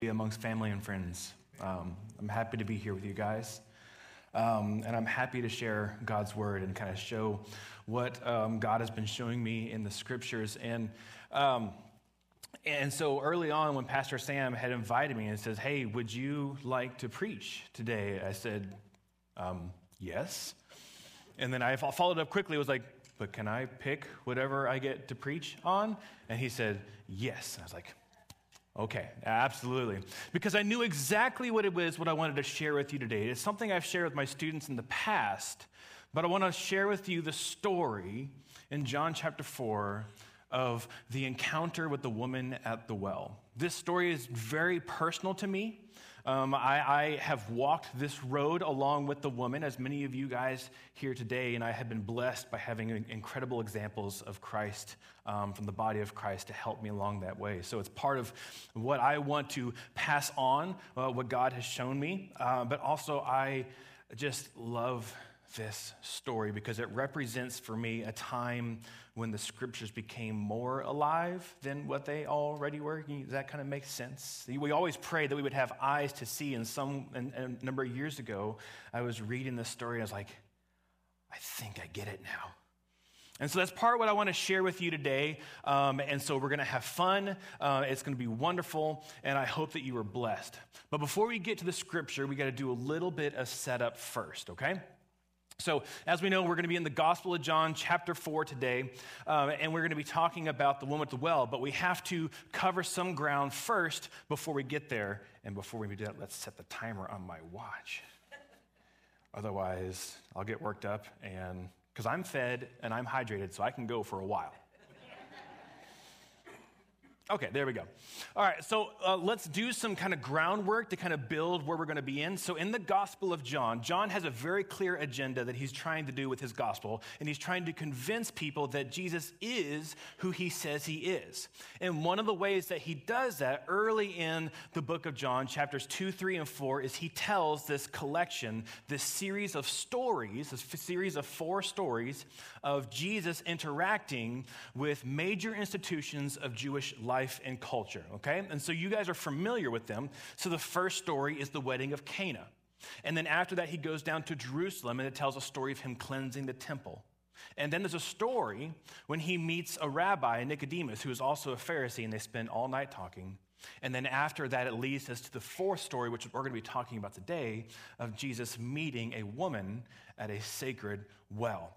be amongst family and friends. Um, I'm happy to be here with you guys. Um, and I'm happy to share God's word and kind of show what um, God has been showing me in the scriptures. And, um, and so early on, when Pastor Sam had invited me and says, Hey, would you like to preach today? I said, um, Yes. And then I followed up quickly, was like, But can I pick whatever I get to preach on? And he said, Yes. And I was like, Okay, absolutely. Because I knew exactly what it was, what I wanted to share with you today. It's something I've shared with my students in the past, but I want to share with you the story in John chapter 4 of the encounter with the woman at the well. This story is very personal to me. Um, I, I, have walked this road along with the woman, as many of you guys here today, and I have been blessed by having incredible examples of Christ um, from the body of Christ to help me along that way. So it's part of what I want to pass on, uh, what God has shown me, uh, but also I just love this story because it represents for me a time when the scriptures became more alive than what they already were. Does that kind of make sense? We always pray that we would have eyes to see. And some and, and a number of years ago, I was reading this story and I was like, I think I get it now. And so that's part of what I want to share with you today. Um, and so we're going to have fun. Uh, it's going to be wonderful. And I hope that you are blessed. But before we get to the scripture, we got to do a little bit of setup first, okay? So, as we know, we're going to be in the Gospel of John, chapter 4 today, uh, and we're going to be talking about the woman at the well, but we have to cover some ground first before we get there. And before we do that, let's set the timer on my watch. Otherwise, I'll get worked up, and because I'm fed and I'm hydrated, so I can go for a while. Okay, there we go. All right, so uh, let's do some kind of groundwork to kind of build where we're going to be in. So, in the Gospel of John, John has a very clear agenda that he's trying to do with his gospel, and he's trying to convince people that Jesus is who he says he is. And one of the ways that he does that early in the book of John, chapters 2, 3, and 4, is he tells this collection, this series of stories, this series of four stories of Jesus interacting with major institutions of Jewish life life and culture, okay? And so you guys are familiar with them. So the first story is the wedding of Cana. And then after that, he goes down to Jerusalem and it tells a story of him cleansing the temple. And then there's a story when he meets a rabbi, Nicodemus, who is also a Pharisee, and they spend all night talking. And then after that, it leads us to the fourth story, which we're going to be talking about today, of Jesus meeting a woman at a sacred well.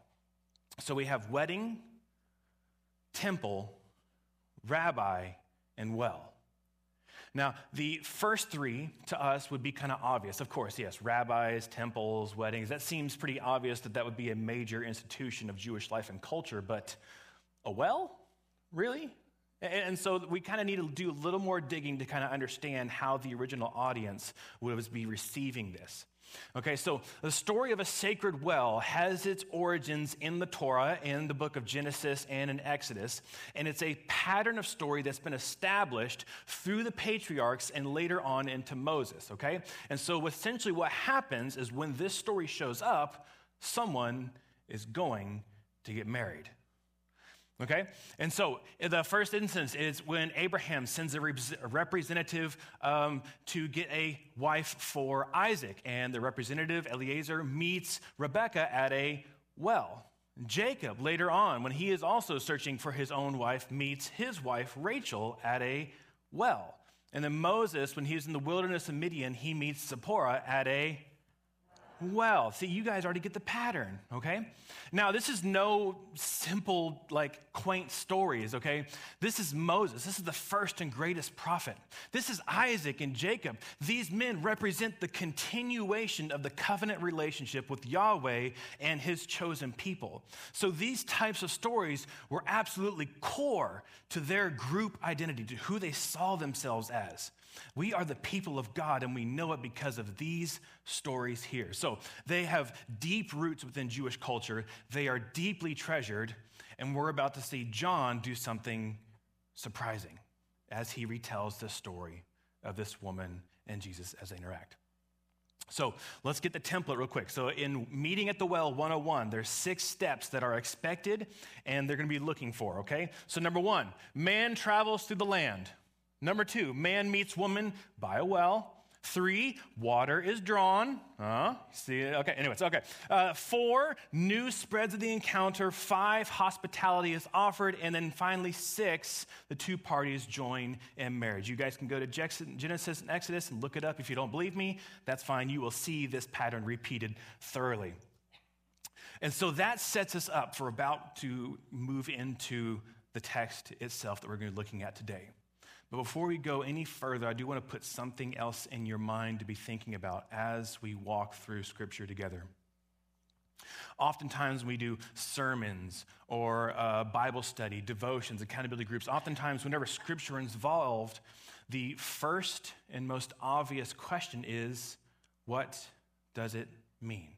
So we have wedding, temple, rabbi, and well. Now, the first three to us would be kind of obvious. Of course, yes, rabbis, temples, weddings. That seems pretty obvious that that would be a major institution of Jewish life and culture, but a well? Really? And so we kind of need to do a little more digging to kind of understand how the original audience would be receiving this. Okay, so the story of a sacred well has its origins in the Torah, in the book of Genesis and in Exodus, and it's a pattern of story that's been established through the patriarchs and later on into Moses. Okay, and so essentially what happens is when this story shows up, someone is going to get married. Okay? And so the first instance is when Abraham sends a representative um, to get a wife for Isaac. And the representative, Eliezer, meets Rebekah at a well. Jacob, later on, when he is also searching for his own wife, meets his wife, Rachel, at a well. And then Moses, when he's in the wilderness of Midian, he meets Zipporah at a well. See, you guys already get the pattern, okay? Now, this is no simple, like, quaint stories, okay? This is Moses. This is the first and greatest prophet. This is Isaac and Jacob. These men represent the continuation of the covenant relationship with Yahweh and his chosen people. So these types of stories were absolutely core to their group identity, to who they saw themselves as. We are the people of God, and we know it because of these stories here. So they have deep roots within Jewish culture, they are deeply treasured, and we're about to see John do something surprising as he retells the story of this woman and Jesus as they interact. So let's get the template real quick. So, in Meeting at the Well 101, there's six steps that are expected and they're going to be looking for, okay? So, number one, man travels through the land. Number two, man meets woman by a well. Three, water is drawn. Uh, see? Okay, anyways, okay. Uh, four, news spreads of the encounter. Five, hospitality is offered. And then finally, six, the two parties join in marriage. You guys can go to Genesis and Exodus and look it up. If you don't believe me, that's fine. You will see this pattern repeated thoroughly. And so that sets us up for about to move into the text itself that we're going to be looking at today. But before we go any further, I do want to put something else in your mind to be thinking about as we walk through Scripture together. Oftentimes, we do sermons or uh, Bible study, devotions, accountability groups. Oftentimes, whenever Scripture is involved, the first and most obvious question is what does it mean?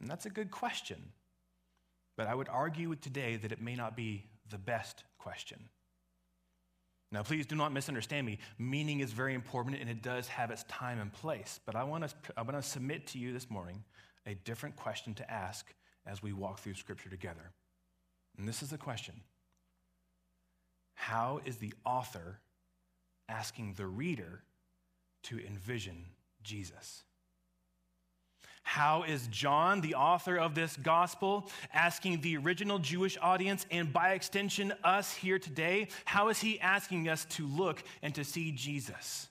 And that's a good question. But I would argue today that it may not be the best question. Now, please do not misunderstand me. Meaning is very important and it does have its time and place. But I want to, I want to submit to you this morning a different question to ask as we walk through Scripture together. And this is the question How is the author asking the reader to envision Jesus? How is John, the author of this gospel, asking the original Jewish audience and by extension us here today, how is he asking us to look and to see Jesus?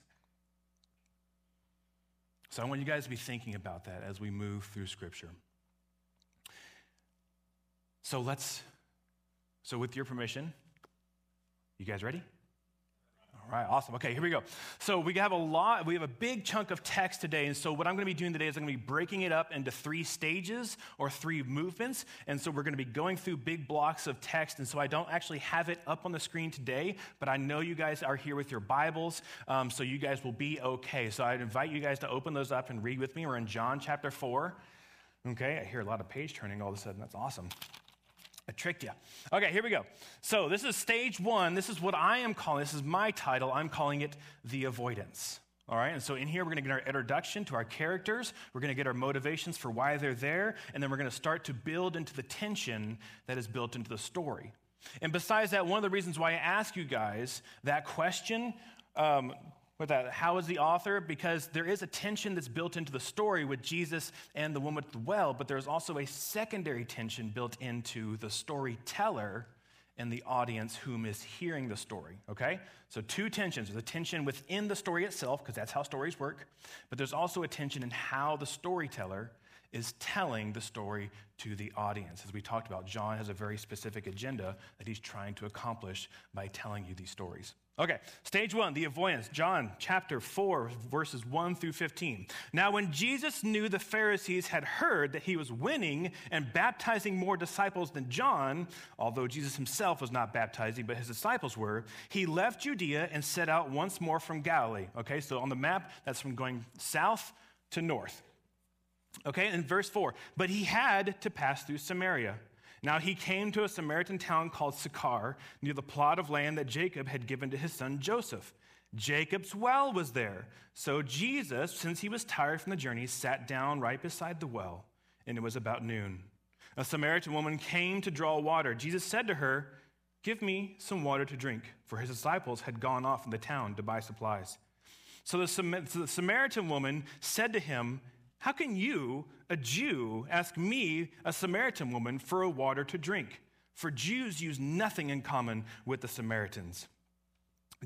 So I want you guys to be thinking about that as we move through Scripture. So let's, so with your permission, you guys ready? All right, awesome. Okay, here we go. So we have a lot, we have a big chunk of text today. And so what I'm going to be doing today is I'm going to be breaking it up into three stages or three movements. And so we're going to be going through big blocks of text. And so I don't actually have it up on the screen today, but I know you guys are here with your Bibles, um, so you guys will be okay. So I'd invite you guys to open those up and read with me. We're in John chapter 4. Okay, I hear a lot of page turning all of a sudden. That's awesome. I tricked you. Okay, here we go. So, this is stage one. This is what I am calling, this is my title. I'm calling it The Avoidance. All right, and so in here, we're going to get our introduction to our characters. We're going to get our motivations for why they're there, and then we're going to start to build into the tension that is built into the story. And besides that, one of the reasons why I ask you guys that question um, with that. How is the author? Because there is a tension that's built into the story with Jesus and the woman at the well, but there's also a secondary tension built into the storyteller and the audience whom is hearing the story, okay? So, two tensions. There's a tension within the story itself, because that's how stories work, but there's also a tension in how the storyteller is telling the story to the audience. As we talked about, John has a very specific agenda that he's trying to accomplish by telling you these stories. Okay, stage one, the avoidance. John chapter 4, verses 1 through 15. Now, when Jesus knew the Pharisees had heard that he was winning and baptizing more disciples than John, although Jesus himself was not baptizing, but his disciples were, he left Judea and set out once more from Galilee. Okay, so on the map, that's from going south to north. Okay, in verse 4, but he had to pass through Samaria. Now he came to a Samaritan town called Sychar, near the plot of land that Jacob had given to his son Joseph. Jacob's well was there. So Jesus, since he was tired from the journey, sat down right beside the well, and it was about noon. A Samaritan woman came to draw water. Jesus said to her, Give me some water to drink, for his disciples had gone off in the town to buy supplies. So the, Samaritan woman said to him, how can you, a Jew, ask me, a Samaritan woman, for a water to drink? For Jews use nothing in common with the Samaritans.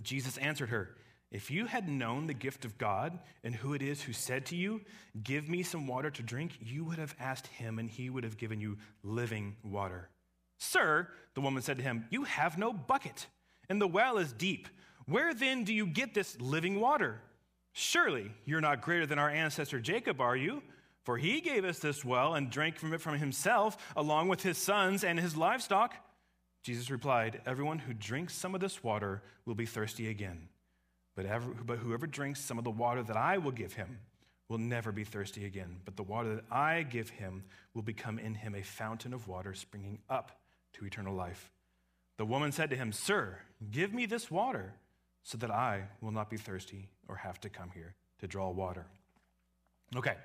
Jesus answered her, If you had known the gift of God and who it is who said to you, Give me some water to drink, you would have asked him, and he would have given you living water. Sir, the woman said to him, You have no bucket, and the well is deep. Where then do you get this living water? Surely you're not greater than our ancestor Jacob, are you? For he gave us this well and drank from it from himself, along with his sons and his livestock. Jesus replied, Everyone who drinks some of this water will be thirsty again. But, ever, but whoever drinks some of the water that I will give him will never be thirsty again. But the water that I give him will become in him a fountain of water springing up to eternal life. The woman said to him, Sir, give me this water so that I will not be thirsty or have to come here to draw water. Okay,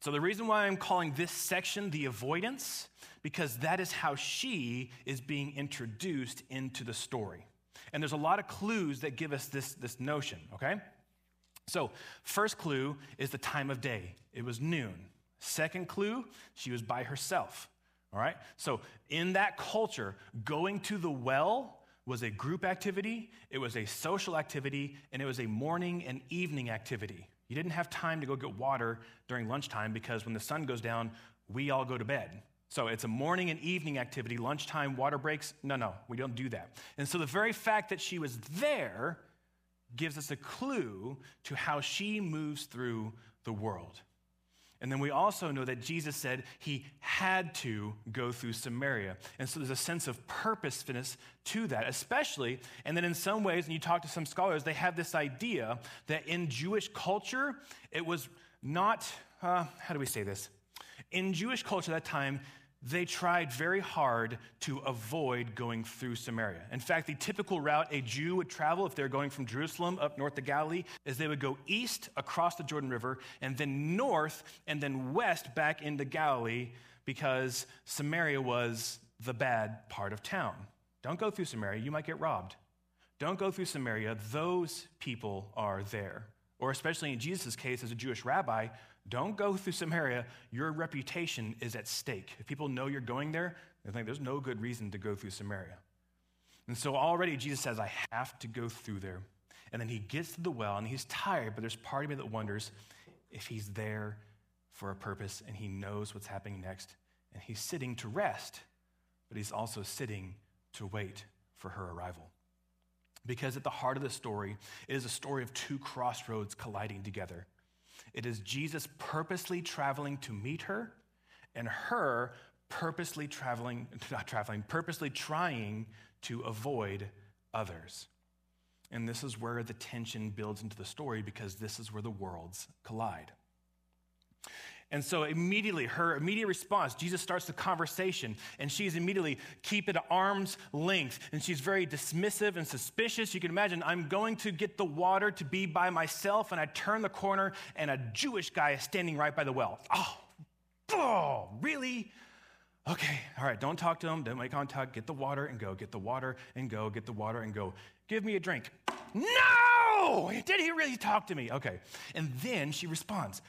so the reason why I'm calling this section the avoidance, because that is how she is being introduced into the story. And there's a lot of clues that give us this, this notion, okay? So, first clue is the time of day. It was noon. Second clue, she was by herself. All right? So, in that culture, going to the well was a group activity, it was a social activity, and it was a morning and evening activity. You didn't have time to go get water during lunchtime because when the sun goes down, we all go to bed. So it's a morning and evening activity, lunchtime, water breaks. No, no, we don't do that. And so the very fact that she was there gives us a clue to how she moves through the world. And then we also know that Jesus said he had to go through Samaria. And so there's a sense of purposefulness to that, especially, and then in some ways, and you talk to some scholars, they have this idea that in Jewish culture, it was not, uh, how do we say this? In Jewish culture at that time, they tried very hard to avoid going through Samaria. In fact, the typical route a Jew would travel if they're going from Jerusalem up north to Galilee is they would go east across the Jordan River and then north and then west back into Galilee because Samaria was the bad part of town. Don't go through Samaria, you might get robbed. Don't go through Samaria, those people are there. Or, especially in Jesus' case, as a Jewish rabbi, don't go through Samaria. Your reputation is at stake. If people know you're going there, they think there's no good reason to go through Samaria. And so already Jesus says, I have to go through there. And then he gets to the well and he's tired, but there's part of me that wonders if he's there for a purpose and he knows what's happening next. And he's sitting to rest, but he's also sitting to wait for her arrival. Because at the heart of the story, it is a story of two crossroads colliding together. It is Jesus purposely traveling to meet her and her purposely traveling, not traveling, purposely trying to avoid others. And this is where the tension builds into the story because this is where the worlds collide. And so immediately, her immediate response, Jesus starts the conversation, and she's immediately keep at arm's length. And she's very dismissive and suspicious. You can imagine, I'm going to get the water to be by myself, and I turn the corner, and a Jewish guy is standing right by the well. Oh, oh, really? Okay, all right, don't talk to him, don't make contact, get the water and go, get the water and go, get the water and go. Give me a drink. No! Did he really talk to me? Okay. And then she responds,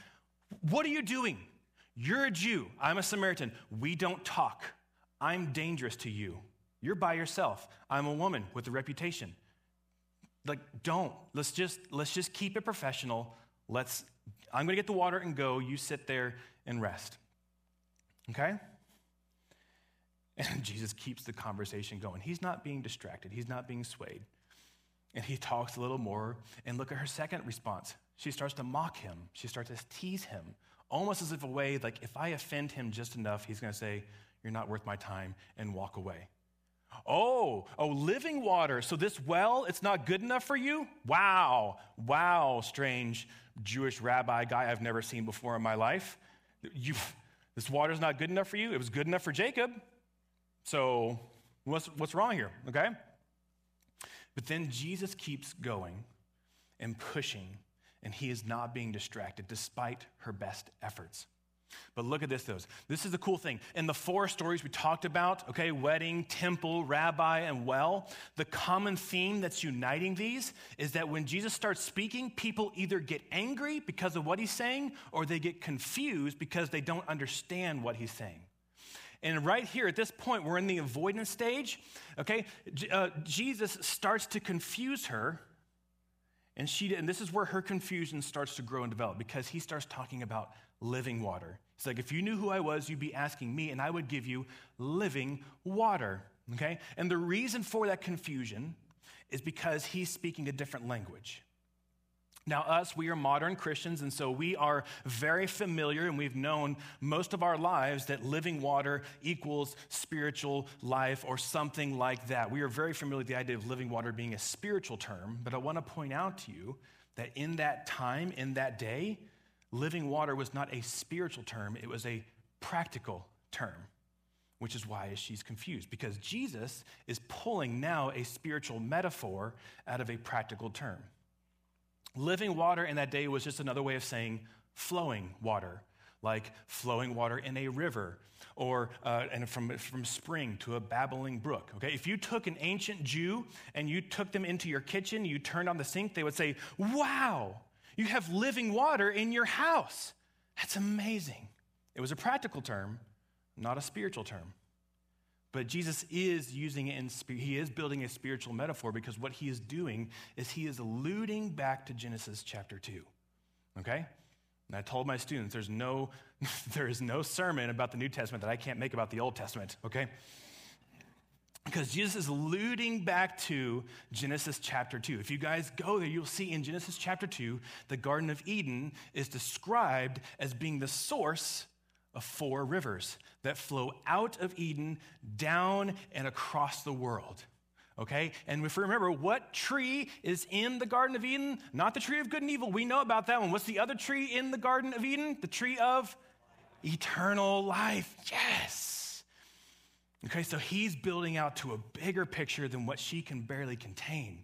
what are you doing? You're a Jew. I'm a Samaritan. We don't talk. I'm dangerous to you. You're by yourself. I'm a woman with a reputation. Like, don't. Let's just let's just keep it professional. Let's I'm gonna get the water and go. You sit there and rest. Okay? And Jesus keeps the conversation going. He's not being distracted, he's not being swayed. And he talks a little more. And look at her second response. She starts to mock him, she starts to tease him, almost as if a way, like, if I offend him just enough, he's going to say, You're not worth my time, and walk away. Oh, oh, living water. So this well, it's not good enough for you? Wow, wow, strange Jewish rabbi guy I've never seen before in my life. You, this water's not good enough for you? It was good enough for Jacob. So what's, what's wrong here? Okay? But then Jesus keeps going and pushing, and he is not being distracted despite her best efforts. But look at this, though. This is the cool thing. In the four stories we talked about, okay, wedding, temple, rabbi, and well, the common theme that's uniting these is that when Jesus starts speaking, people either get angry because of what he's saying or they get confused because they don't understand what he's saying. And right here at this point, we're in the avoidance stage. Okay, uh, Jesus starts to confuse her, and she and this is where her confusion starts to grow and develop because he starts talking about living water. He's like if you knew who I was, you'd be asking me, and I would give you living water. Okay, and the reason for that confusion is because he's speaking a different language. Now, us, we are modern Christians, and so we are very familiar and we've known most of our lives that living water equals spiritual life or something like that. We are very familiar with the idea of living water being a spiritual term, but I want to point out to you that in that time, in that day, living water was not a spiritual term, it was a practical term, which is why she's confused, because Jesus is pulling now a spiritual metaphor out of a practical term. Living water in that day was just another way of saying flowing water. like flowing water in a river or uh, and from, from spring to a babbling brook. Okay, if you took an ancient Jew and you took them into your kitchen, you turned on the sink, they would say, Wow, you have living water in your house. That's amazing. It was a practical term, not a spiritual term. But Jesus is using it in spirit. He is building a spiritual metaphor because what he is doing is he is alluding back to Genesis chapter 2. Okay? And I told my students there's no, there is no sermon about the New Testament that I can't make about the Old Testament, okay? Because Jesus is alluding back to Genesis chapter 2. If you guys go there, you'll see in Genesis chapter 2, the Garden of Eden is described as being the source of four rivers that flow out of Eden down and across the world. Okay? And if we remember, what tree is in the Garden of Eden? Not the tree of good and evil. We know about that one. What's the other tree in the Garden of Eden? The tree of eternal life. Yes. Okay, so he's building out to a bigger picture than what she can barely contain.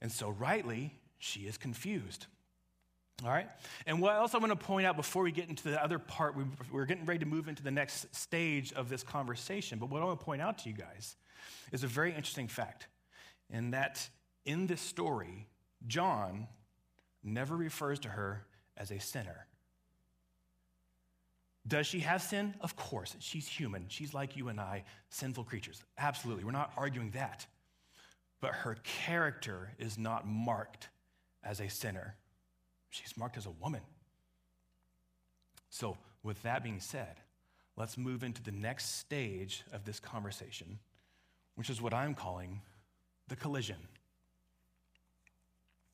And so, rightly, she is confused. All right? And what else I want to point out before we get into the other part, we're getting ready to move into the next stage of this conversation. But what I want to point out to you guys is a very interesting fact, and that in this story, John never refers to her as a sinner. Does she have sin? Of course. She's human. She's like you and I, sinful creatures. Absolutely. We're not arguing that. But her character is not marked as a sinner, she's marked as a woman. So, with that being said, let's move into the next stage of this conversation, which is what I'm calling the collision.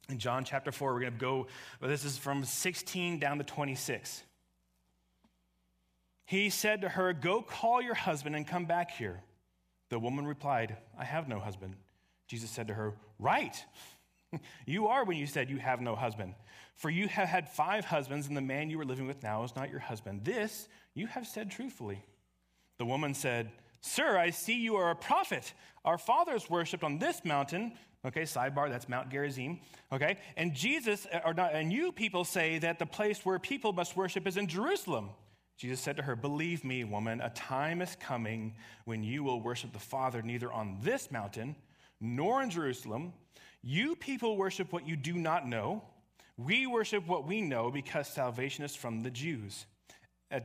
In John chapter 4, we're going to go, this is from 16 down to 26. He said to her, Go call your husband and come back here. The woman replied, I have no husband. Jesus said to her, Right. you are when you said you have no husband. For you have had five husbands, and the man you are living with now is not your husband. This you have said truthfully. The woman said, Sir, I see you are a prophet. Our fathers worshipped on this mountain. Okay, sidebar, that's Mount Gerizim. Okay, and Jesus, uh, or not, and you people say that the place where people must worship is in Jerusalem. Jesus said to her, Believe me, woman, a time is coming when you will worship the Father neither on this mountain nor in Jerusalem. You people worship what you do not know. We worship what we know because salvation is from the Jews.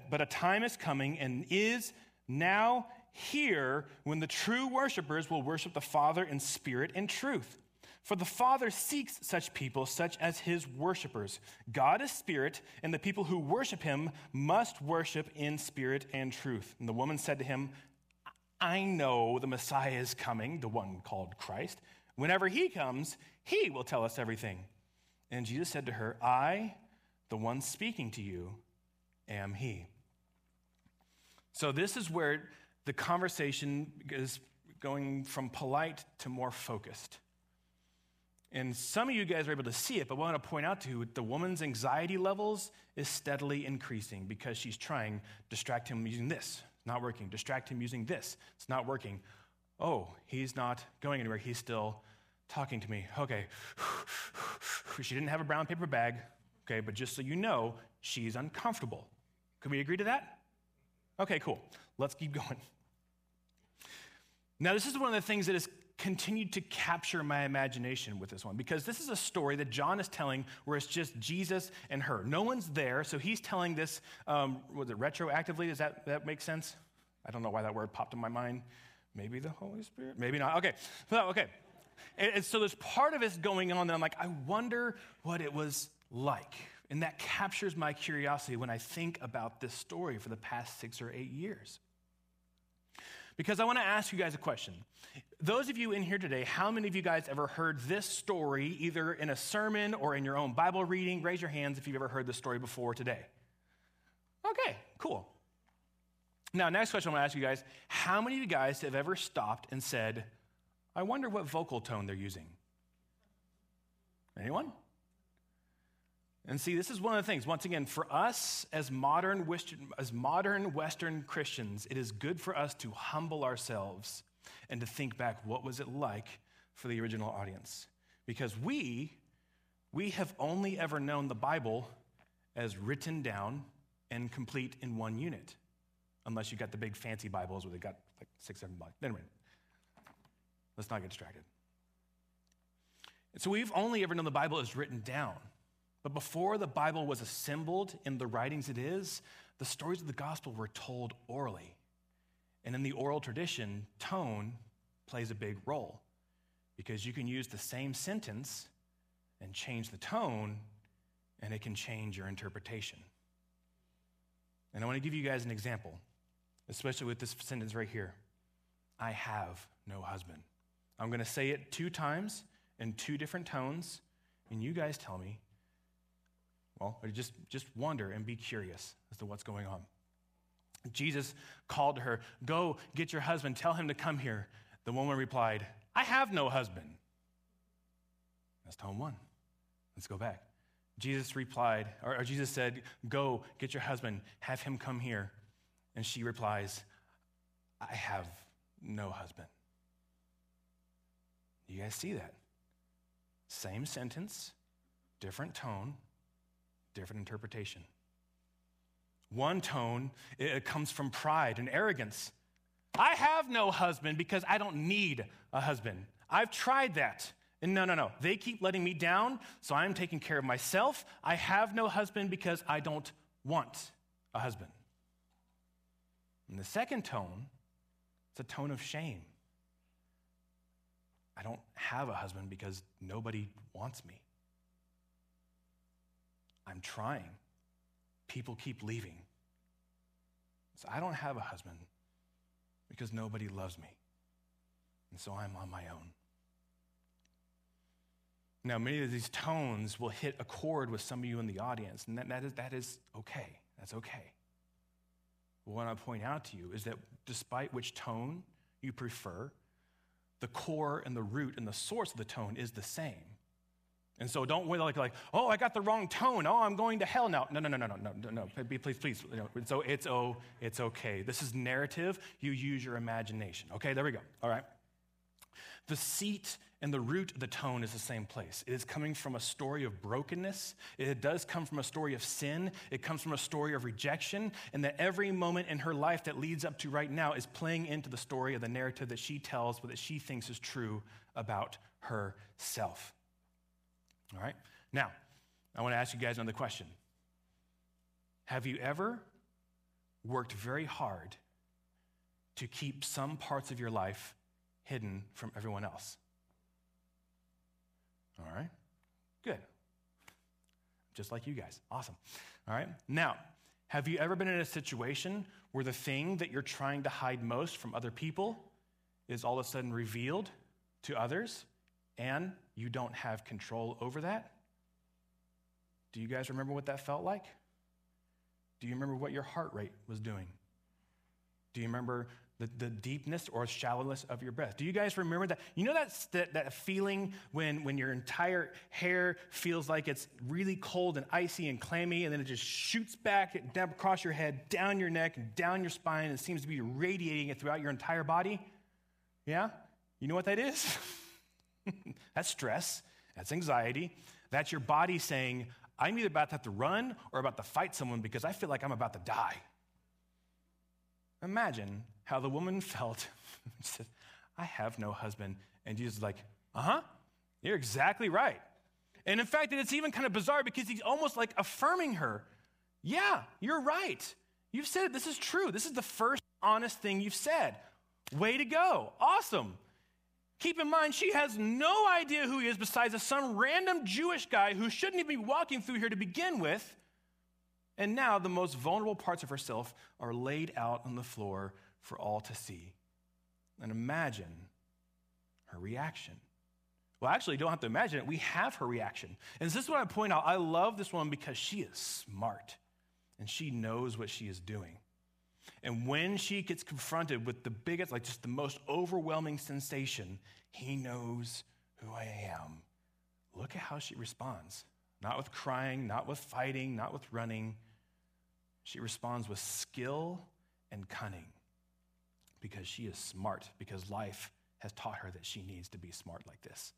But a time is coming and is now here when the true worshipers will worship the Father in spirit and truth. For the Father seeks such people, such as his worshipers. God is spirit, and the people who worship him must worship in spirit and truth. And the woman said to him, I know the Messiah is coming, the one called Christ. Whenever he comes, he will tell us everything. And Jesus said to her, I, the one speaking to you, am he. So this is where the conversation is going from polite to more focused. And some of you guys are able to see it, but what I want to point out to you, that the woman's anxiety levels is steadily increasing because she's trying to distract him using this. It's not working. Distract him using this. It's not working. Oh, he's not going anywhere. He's still talking to me. Okay. she didn't have a brown paper bag. Okay, but just so you know, she's uncomfortable. Can we agree to that? Okay, cool. Let's keep going. Now, this is one of the things that has continued to capture my imagination with this one because this is a story that John is telling where it's just Jesus and her. No one's there, so he's telling this, um, was it retroactively? Does that, that make sense? I don't know why that word popped in my mind. Maybe the Holy Spirit? Maybe not. Okay. So, okay. And, and so there's part of it going on that I'm like, I wonder what it was like. And that captures my curiosity when I think about this story for the past six or eight years. Because I want to ask you guys a question. Those of you in here today, how many of you guys ever heard this story either in a sermon or in your own Bible reading? Raise your hands if you've ever heard this story before today. Okay, cool. Now, next question I want to ask you guys how many of you guys have ever stopped and said, I wonder what vocal tone they're using? Anyone? And see, this is one of the things, once again, for us as modern, as modern Western Christians, it is good for us to humble ourselves and to think back what was it like for the original audience? Because we, we have only ever known the Bible as written down and complete in one unit, unless you got the big fancy Bibles where they got like six, seven blocks. Anyway, let's not get distracted. And so we've only ever known the Bible is written down. But before the Bible was assembled in the writings it is, the stories of the gospel were told orally. And in the oral tradition, tone plays a big role because you can use the same sentence and change the tone, and it can change your interpretation. And I want to give you guys an example, especially with this sentence right here I have no husband. I'm going to say it two times in two different tones, and you guys tell me, well, just, just wonder and be curious as to what's going on. Jesus called her, Go get your husband, tell him to come here. The woman replied, I have no husband. That's tone one. Let's go back. Jesus replied, or, or Jesus said, Go get your husband, have him come here. And she replies, I have no husband. You guys see that? Same sentence, different tone, different interpretation. One tone, it comes from pride and arrogance. I have no husband because I don't need a husband. I've tried that. And no, no, no. They keep letting me down, so I'm taking care of myself. I have no husband because I don't want a husband. And the second tone, it's a tone of shame. I don't have a husband because nobody wants me. I'm trying. People keep leaving. So I don't have a husband because nobody loves me. And so I'm on my own. Now, many of these tones will hit a chord with some of you in the audience, and that, that, is, that is okay. That's okay. But what I want to point out to you is that despite which tone you prefer, the core and the root and the source of the tone is the same. And so don't wait like, like, oh, I got the wrong tone. Oh, I'm going to hell now. No, no, no, no, no, no, no, no. Please, please. Know, so it's oh, it's okay. This is narrative. You use your imagination. Okay, there we go. All right. The seat and the root of the tone is the same place. It is coming from a story of brokenness. It does come from a story of sin. It comes from a story of rejection. And that every moment in her life that leads up to right now is playing into the story of the narrative that she tells, but that she thinks is true about herself. All right? Now, I want to ask you guys another question. Have you ever worked very hard to keep some parts of your life hidden from everyone else? All right? Good. Just like you guys. Awesome. All right? Now, have you ever been in a situation where the thing that you're trying to hide most from other people is all of a sudden revealed to others and you don't have control over that? Do you guys remember what that felt like? Do you remember what your heart rate was doing? Do you remember the, the deepness or shallowness of your breath. Do you guys remember that? You know that, that, that feeling when, when your entire hair feels like it's really cold and icy and clammy, and then it just shoots back down across your head, down your neck, and down your spine, and it seems to be radiating it throughout your entire body? Yeah? You know what that is? That's stress. That's anxiety. That's your body saying, I'm either about to have to run or about to fight someone because I feel like I'm about to die. Imagine how the woman felt. she said, I have no husband. And Jesus is like, uh huh, you're exactly right. And in fact, it's even kind of bizarre because he's almost like affirming her. Yeah, you're right. You've said it. This is true. This is the first honest thing you've said. Way to go. Awesome. Keep in mind, she has no idea who he is besides some random Jewish guy who shouldn't even be walking through here to begin with. And now the most vulnerable parts of herself are laid out on the floor for all to see. And imagine her reaction. Well, actually, you don't have to imagine it. We have her reaction. And this is what I point out. I love this woman because she is smart and she knows what she is doing. And when she gets confronted with the biggest, like just the most overwhelming sensation, he knows who I am. Look at how she responds. Not with crying, not with fighting, not with running. She responds with skill and cunning because she is smart, because life has taught her that she needs to be smart like this.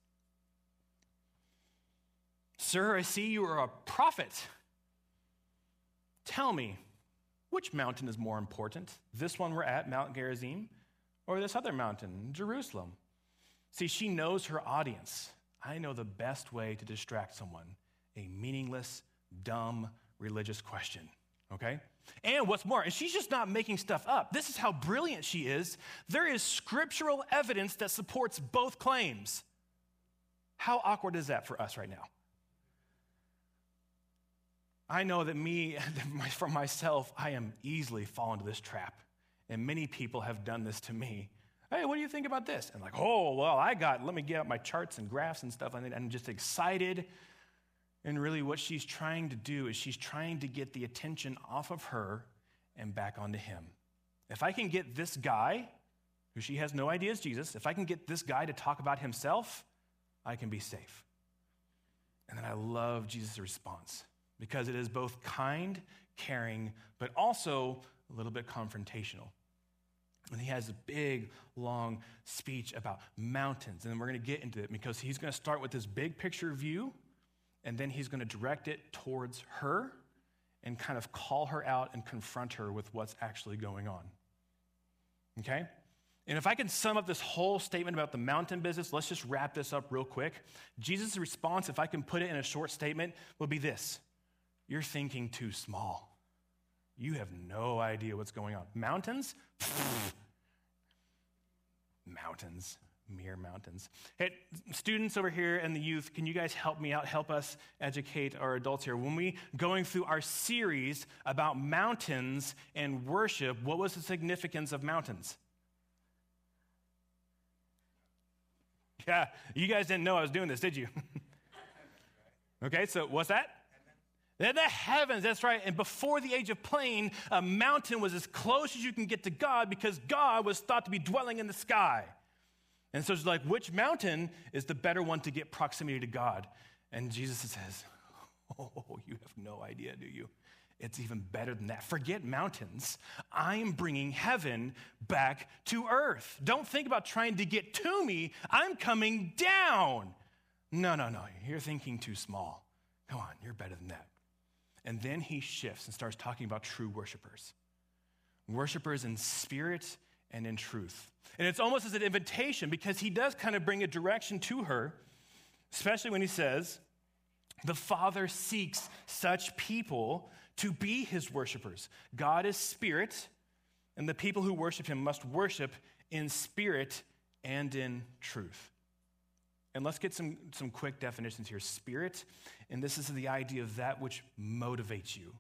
Sir, I see you are a prophet. Tell me, which mountain is more important? This one we're at, Mount Gerizim, or this other mountain, Jerusalem? See, she knows her audience. I know the best way to distract someone a meaningless, dumb, religious question, okay? And what's more, and she's just not making stuff up. This is how brilliant she is. There is scriptural evidence that supports both claims. How awkward is that for us right now? I know that me, for myself, I am easily fall into this trap. And many people have done this to me. Hey, what do you think about this? And like, oh, well, I got, let me get out my charts and graphs and stuff. And I'm just excited. And really, what she's trying to do is she's trying to get the attention off of her and back onto him. If I can get this guy, who she has no idea is Jesus, if I can get this guy to talk about himself, I can be safe. And then I love Jesus' response because it is both kind, caring, but also a little bit confrontational. And he has a big, long speech about mountains. And we're going to get into it because he's going to start with this big picture view, and then he's going to direct it towards her and kind of call her out and confront her with what's actually going on. Okay? And if I can sum up this whole statement about the mountain business, let's just wrap this up real quick. Jesus' response, if I can put it in a short statement, would be this You're thinking too small. You have no idea what's going on. Mountains? mountains, mere mountains. Hey, students over here and the youth, can you guys help me out? Help us educate our adults here. When we going through our series about mountains and worship, what was the significance of mountains? Yeah, you guys didn't know I was doing this, did you? okay, so what's that? They're the heavens, that's right. And before the age of plane, a mountain was as close as you can get to God because God was thought to be dwelling in the sky. And so it's like, which mountain is the better one to get proximity to God? And Jesus says, Oh, you have no idea, do you? It's even better than that. Forget mountains. I'm bringing heaven back to earth. Don't think about trying to get to me. I'm coming down. No, no, no. You're thinking too small. Come on, you're better than that. And then he shifts and starts talking about true worshipers worshipers in spirit and in truth. And it's almost as an invitation because he does kind of bring a direction to her, especially when he says, The Father seeks such people to be his worshipers. God is spirit, and the people who worship him must worship in spirit and in truth. And let's get some, some quick definitions here. Spirit, and this is the idea of that which motivates you,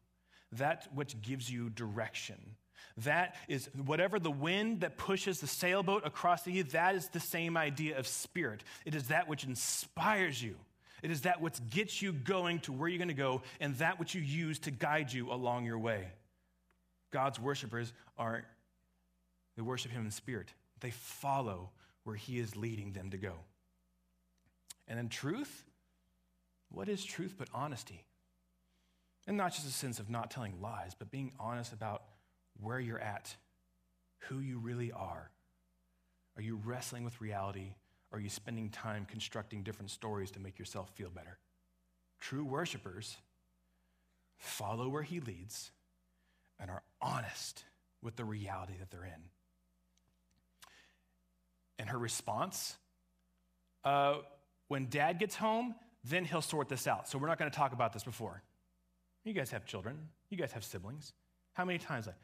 that which gives you direction. That is whatever the wind that pushes the sailboat across the sea, that is the same idea of spirit. It is that which inspires you. It is that which gets you going to where you're going to go, and that which you use to guide you along your way. God's worshipers are, they worship Him in spirit. They follow where He is leading them to go. And then truth? What is truth but honesty? And not just a sense of not telling lies, but being honest about where you're at, who you really are. Are you wrestling with reality? Or are you spending time constructing different stories to make yourself feel better? True worshipers follow where he leads and are honest with the reality that they're in. And her response uh, when dad gets home, then he'll sort this out. So we're not going to talk about this before. You guys have children, you guys have siblings. How many times, like,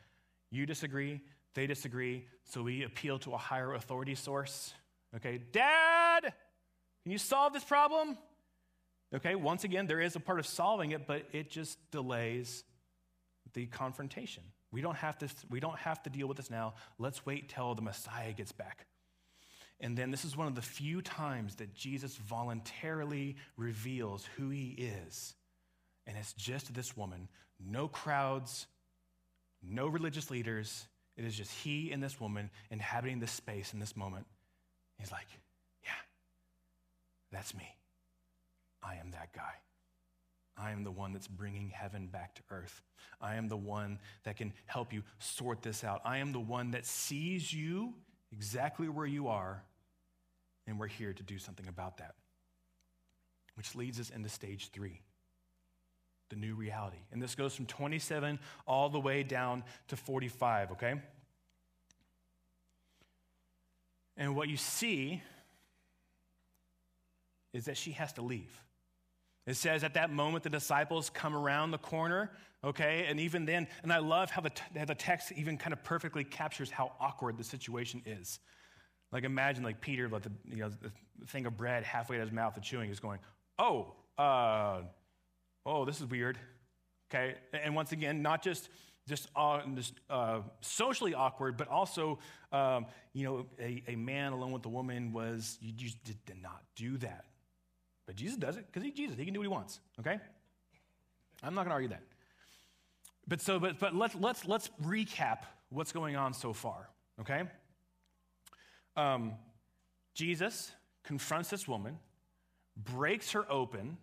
you disagree, they disagree, so we appeal to a higher authority source? Okay, dad, can you solve this problem? Okay, once again, there is a part of solving it, but it just delays the confrontation. We don't have to, we don't have to deal with this now. Let's wait till the Messiah gets back. And then this is one of the few times that Jesus voluntarily reveals who he is. And it's just this woman, no crowds, no religious leaders. It is just he and this woman inhabiting this space in this moment. He's like, Yeah, that's me. I am that guy. I am the one that's bringing heaven back to earth. I am the one that can help you sort this out. I am the one that sees you exactly where you are, and we're here to do something about that. Which leads us into stage three. The new reality. And this goes from 27 all the way down to 45, okay? And what you see is that she has to leave. It says at that moment the disciples come around the corner, okay? And even then, and I love how the, how the text even kind of perfectly captures how awkward the situation is. Like imagine like Peter, like the, you know, the thing of bread halfway to his mouth and chewing is going, oh, uh, oh, this is weird, okay? And once again, not just just, uh, just uh, socially awkward, but also, um, you know, a, a, man alone with a woman was, you just did, not do that. But Jesus does it because he's Jesus. He can do what he wants, okay? I'm not going to argue that. But so, but, but let's, let's, let's recap what's going on so far, okay? Um, Jesus confronts this woman, breaks her open,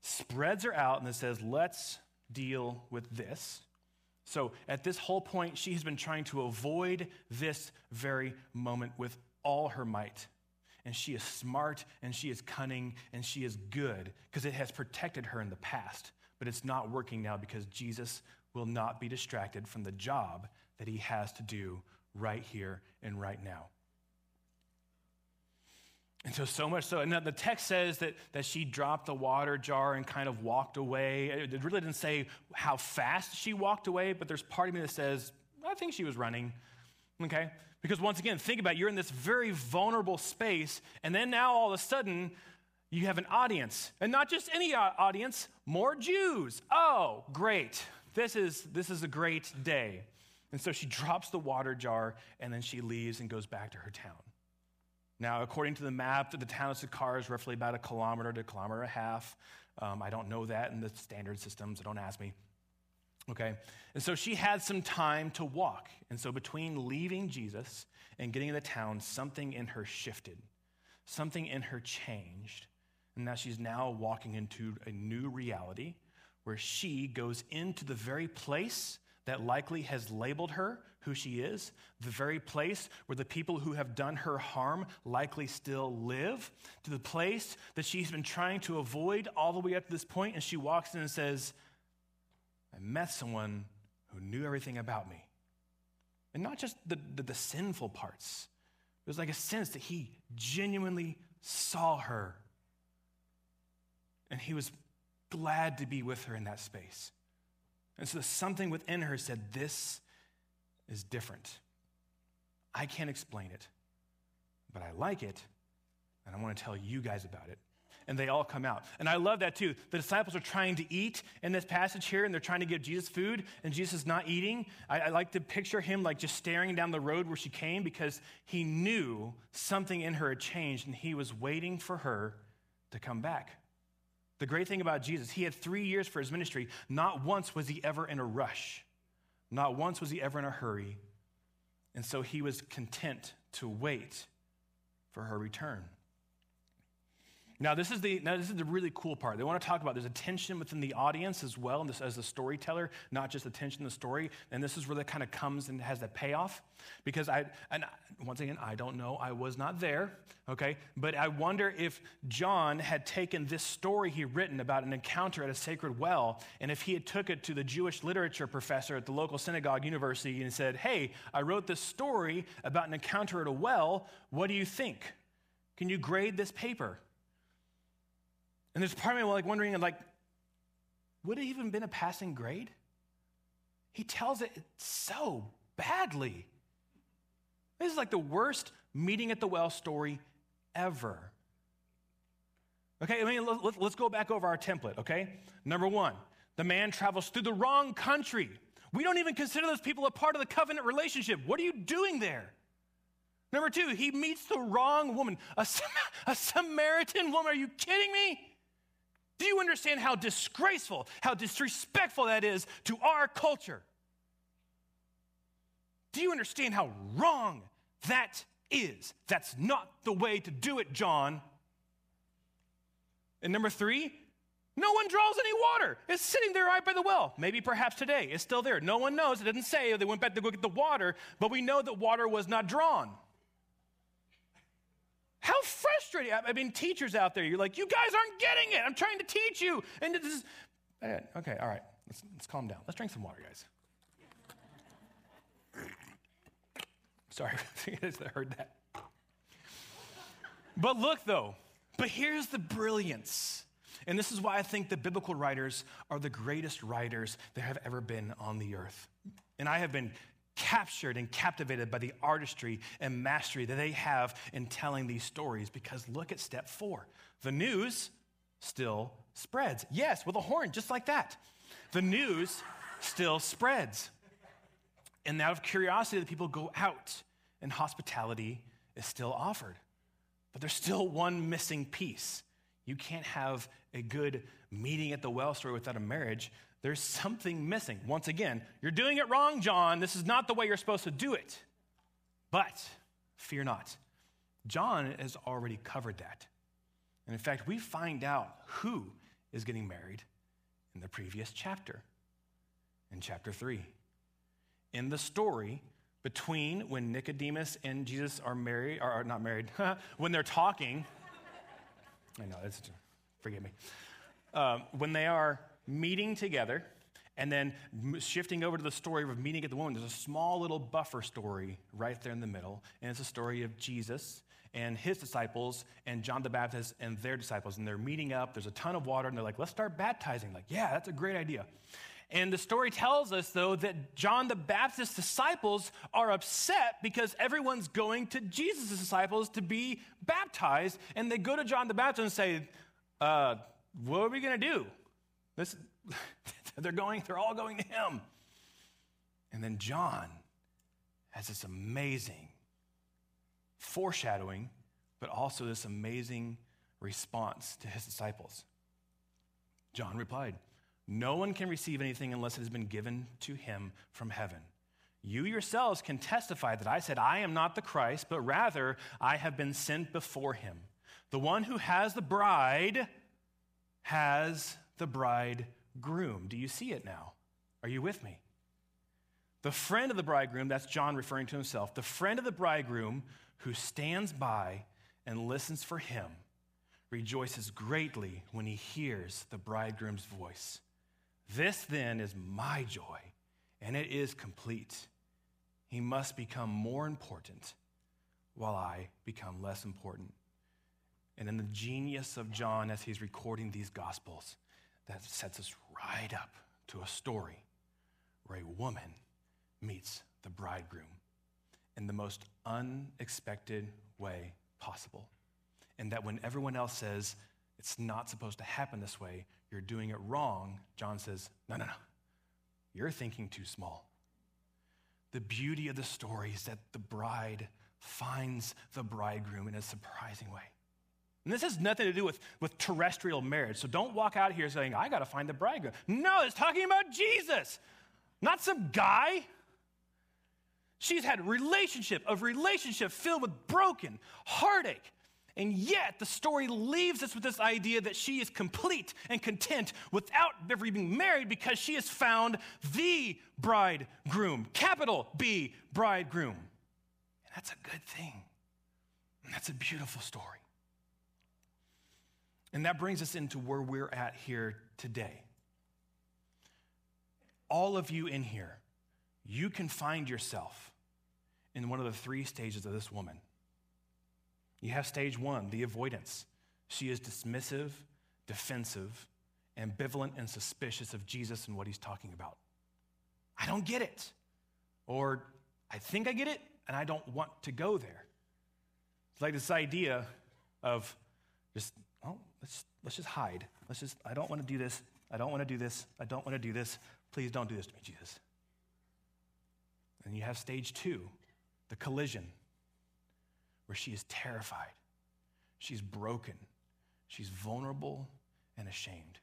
spreads her out, and says, let's deal with this. So at this whole point, she has been trying to avoid this very moment with all her might and she is smart and she is cunning and she is good because it has protected her in the past. But it's not working now because Jesus will not be distracted from the job that he has to do right here and right now. And so, so much so, and the text says that, that she dropped the water jar and kind of walked away. It really didn't say how fast she walked away, but there's part of me that says, I think she was running. Okay? Because once again, think about it, you're in this very vulnerable space, and then now all of a sudden, you have an audience. And not just any audience, more Jews. Oh, great. This is, this is a great day. And so she drops the water jar, and then she leaves and goes back to her town. Now, according to the map, the town of Sychar is roughly about a kilometer to a kilometer and a half. Um, I don't know that in the standard systems, so don't ask me. Okay? And so she had some time to walk. And so between leaving Jesus and getting in the town, something in her shifted, something in her changed. And now she's now walking into a new reality where she goes into the very place that likely has labeled her who she is, the very place where the people who have done her harm likely still live, to the place that she's been trying to avoid all the way up to this point, and she walks in and says, I met someone who knew everything about me. And not just the, the, the sinful parts, was like a sense that he genuinely saw her. And he was glad to be with her in that space. And so something within her said, This is different. I can't explain it, but I like it, and I want to tell you guys about it and they all come out. And I love that too. The disciples are trying to eat in this passage here, and they're trying to give Jesus food, and Jesus is not eating. I, I like to picture him like just staring down the road where she came because he knew something in her had changed, and he was waiting for her to come back. The great thing about Jesus, he had three years for his ministry. Not once was he ever in a rush, not once was he ever in a hurry. And so he was content to wait for her return. Now, this is the now this is the really cool part. They want to talk about there's a tension within the audience as well, and this as the storyteller, not just the tension in the story. And this is where that kind of comes and has that payoff. Because I and once again, I don't know, I was not there, okay? But I wonder if John had taken this story he written about an encounter at a sacred well, and if he had took it to the Jewish literature professor at the local synagogue university and said, Hey, I wrote this story about an encounter at a well. What do you think? Can you grade this paper? And there's part of me like wondering, like, would it even been a passing grade? He tells it so badly. This is like the worst meeting at the well story ever. Okay, I mean, let's go back over our template, okay? Number one, the man travels through the wrong country. We don't even consider those people a part of the covenant relationship. What are you doing there? Number two, he meets the wrong woman, a, a Samaritan woman. Are you kidding me? Do you understand how disgraceful, how disrespectful that is to our culture? Do you understand how wrong that is? That's not the way to do it, John. And number three, no one draws any water. It's sitting there right by the well. Maybe perhaps today it's still there. No one knows. It doesn't say they went back to go get the water, but we know that water was not drawn. How frustrating. I mean, teachers out there, you're like, you guys aren't getting it. I'm trying to teach you. And this is, Okay, all right. Let's, let's calm down. Let's drink some water, guys. Sorry that heard that. But look, though, but here's the brilliance. And this is why I think the biblical writers are the greatest writers that have ever been on the earth. And I have been captured and captivated by the artistry and mastery that they have in telling these stories because look at step four. The news still spreads. Yes, with a horn, just like that. The news still spreads. And out of curiosity, the people go out and hospitality is still offered. But there's still one missing piece. You can't have a good meeting at the well story without a marriage. There's something missing. Once again, you're doing it wrong, John. This is not the way you're supposed to do it. But fear not. John has already covered that. And in fact, we find out who is getting married in the previous chapter, in chapter 3. In the story, between when Nicodemus and Jesus are married, or not married, when they're talking. I know, that's, forgive me. Um, when they are meeting together, and then shifting over to the story of meeting at the woman, there's a small little buffer story right there in the middle. And it's a story of Jesus and his disciples and John the Baptist and their disciples. And they're meeting up. There's a ton of water. And they're like, let's start baptizing. Like, yeah, that's a great idea. And the story tells us, though, that John the Baptist's disciples are upset because everyone's going to Jesus' disciples to be baptized. And they go to John the Baptist and say, uh, What are we going to do? This, they're going, they're all going to him. And then John has this amazing foreshadowing, but also this amazing response to his disciples. John replied, no one can receive anything unless it has been given to him from heaven. You yourselves can testify that I said, I am not the Christ, but rather I have been sent before him. The one who has the bride has the bridegroom. Do you see it now? Are you with me? The friend of the bridegroom, that's John referring to himself, the friend of the bridegroom who stands by and listens for him rejoices greatly when he hears the bridegroom's voice. This then is my joy, and it is complete. He must become more important while I become less important. And in the genius of John as he's recording these gospels, that sets us right up to a story where a woman meets the bridegroom in the most unexpected way possible. And that when everyone else says it's not supposed to happen this way, you're doing it wrong, John says, no, no, no. You're thinking too small. The beauty of the story is that the bride finds the bridegroom in a surprising way. And this has nothing to do with, with terrestrial marriage. So don't walk out here saying, I got to find the bridegroom. No, it's talking about Jesus, not some guy. She's had relationship of relationship filled with broken heartache, and yet, the story leaves us with this idea that she is complete and content without ever being married because she has found the bridegroom, capital B, bridegroom. And that's a good thing. And that's a beautiful story. And that brings us into where we're at here today. All of you in here, you can find yourself in one of the three stages of this woman. You have stage one, the avoidance. She is dismissive, defensive, ambivalent, and suspicious of Jesus and what he's talking about. I don't get it. Or I think I get it, and I don't want to go there. It's like this idea of just, oh, let's, let's just hide. Let's just, I don't want to do this. I don't want to do this. I don't want to do this. Please don't do this to me, Jesus. And you have stage two, the collision where she is terrified, she's broken, she's vulnerable and ashamed.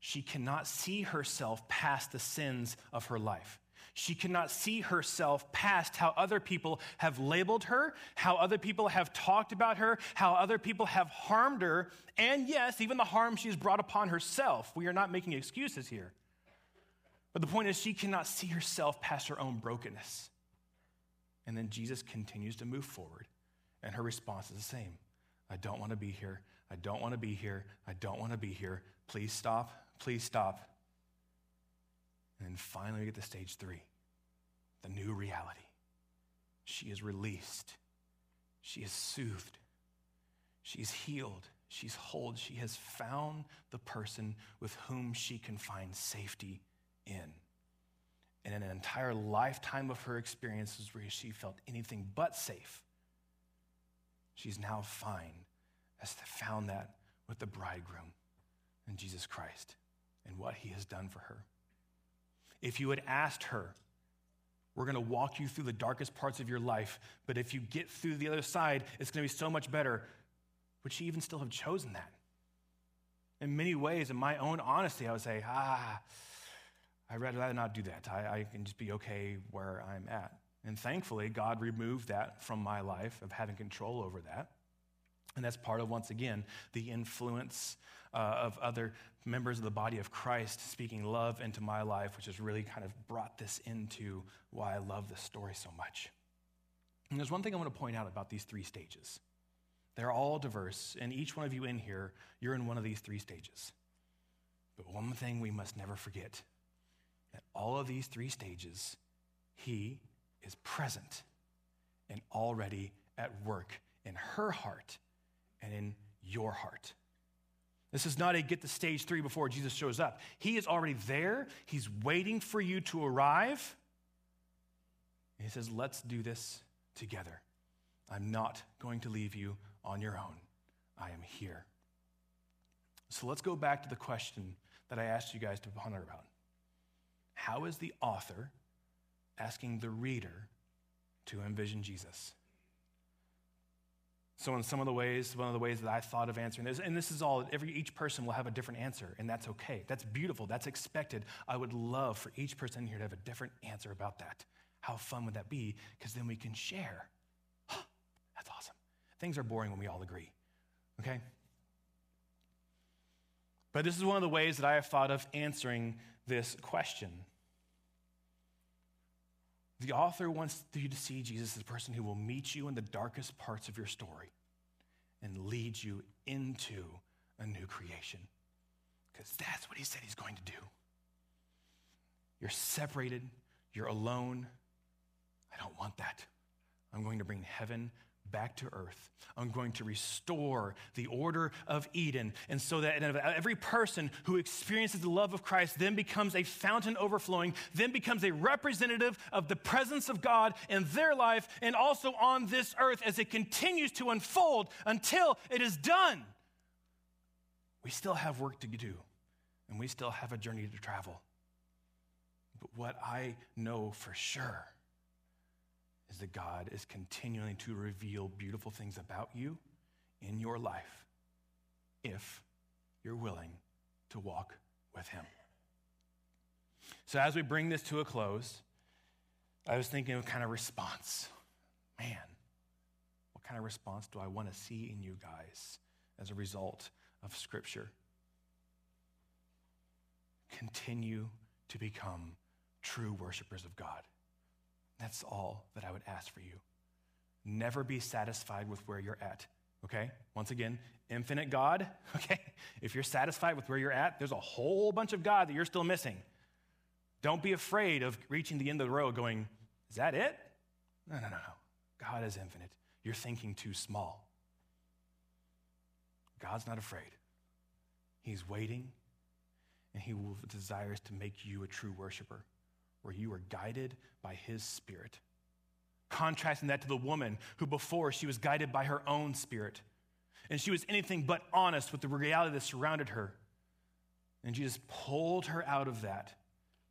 She cannot see herself past the sins of her life. She cannot see herself past how other people have labeled her, how other people have talked about her, how other people have harmed her, and yes, even the harm she's brought upon herself. We are not making excuses here. But the point is, she cannot see herself past her own brokenness. And then Jesus continues to move forward, and her response is the same I don't want to be here. I don't want to be here. I don't want to be here. Please stop. Please stop. And then finally, we get to stage three the new reality. She is released, she is soothed, she's healed, she's whole. She has found the person with whom she can find safety in. And in an entire lifetime of her experiences where she felt anything but safe, she's now fine, As has found that with the bridegroom and Jesus Christ and what he has done for her. If you had asked her, we're going to walk you through the darkest parts of your life, but if you get through the other side, it's going to be so much better. Would she even still have chosen that? In many ways, in my own honesty, I would say, ah, I'd rather not do that. I, I can just be okay where I'm at. And thankfully, God removed that from my life of having control over that. And that's part of, once again, the influence uh, of other members of the body of Christ speaking love into my life, which has really kind of brought this into why I love this story so much. And there's one thing I want to point out about these three stages. They're all diverse, and each one of you in here, you're in one of these three stages. But one thing we must never forget all of these three stages, He is present and already at work in her heart and in your heart. This is not a get to stage three before Jesus shows up. He is already there, He's waiting for you to arrive. And He says, Let's do this together. I'm not going to leave you on your own. I am here. So let's go back to the question that I asked you guys to ponder about. How is the author asking the reader to envision Jesus? So, in some of the ways, one of the ways that I thought of answering this, and this is all, every, each person will have a different answer, and that's okay. That's beautiful. That's expected. I would love for each person here to have a different answer about that. How fun would that be? Because then we can share. that's awesome. Things are boring when we all agree, okay? But this is one of the ways that I have thought of answering this question. The author wants you to see Jesus as a person who will meet you in the darkest parts of your story and lead you into a new creation. Because that's what he said he's going to do. You're separated, you're alone. I don't want that. I'm going to bring heaven back to earth. I'm going to restore the order of Eden. And so that every person who experiences the love of Christ then becomes a fountain overflowing, then becomes a representative of the presence of God in their life and also on this earth as it continues to unfold until it is done. We still have work to do, and we still have a journey to travel. But what I know for sure is that God is continuing to reveal beautiful things about you in your life if you're willing to walk with Him. So, as we bring this to a close, I was thinking of kind of response. Man, what kind of response do I want to see in you guys as a result of Scripture? Continue to become true worshipers of God. That's all that I would ask for you. Never be satisfied with where you're at, okay? Once again, infinite God, okay? If you're satisfied with where you're at, there's a whole bunch of God that you're still missing. Don't be afraid of reaching the end of the road going, is that it? No, no, no, no. God is infinite. You're thinking too small. God's not afraid. He's waiting, and He desires to make you a true worshiper where you are guided by his spirit. Contrasting that to the woman who before she was guided by her own spirit. And she was anything but honest with the reality that surrounded her. And Jesus pulled her out of that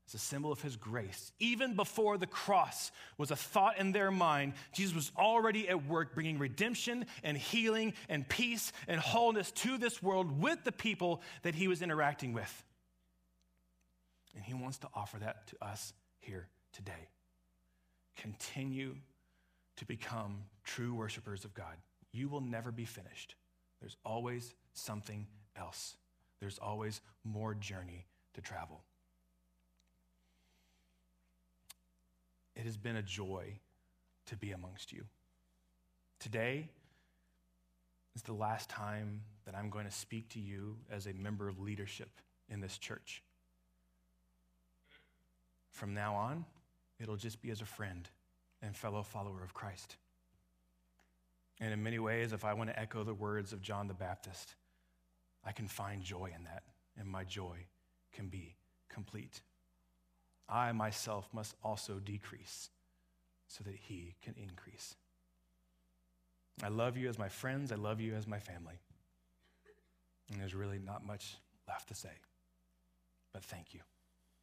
as a symbol of his grace. Even before the cross was a thought in their mind, Jesus was already at work bringing redemption and healing and peace and wholeness to this world with the people that he was interacting with. And he wants to offer that to us here today. Continue to become true worshipers of God. You will never be finished. There's always something else, there's always more journey to travel. It has been a joy to be amongst you. Today is the last time that I'm going to speak to you as a member of leadership in this church. From now on, it'll just be as a friend and fellow follower of Christ. And in many ways, if I want to echo the words of John the Baptist, I can find joy in that, and my joy can be complete. I myself must also decrease so that he can increase. I love you as my friends, I love you as my family. And there's really not much left to say, but thank you.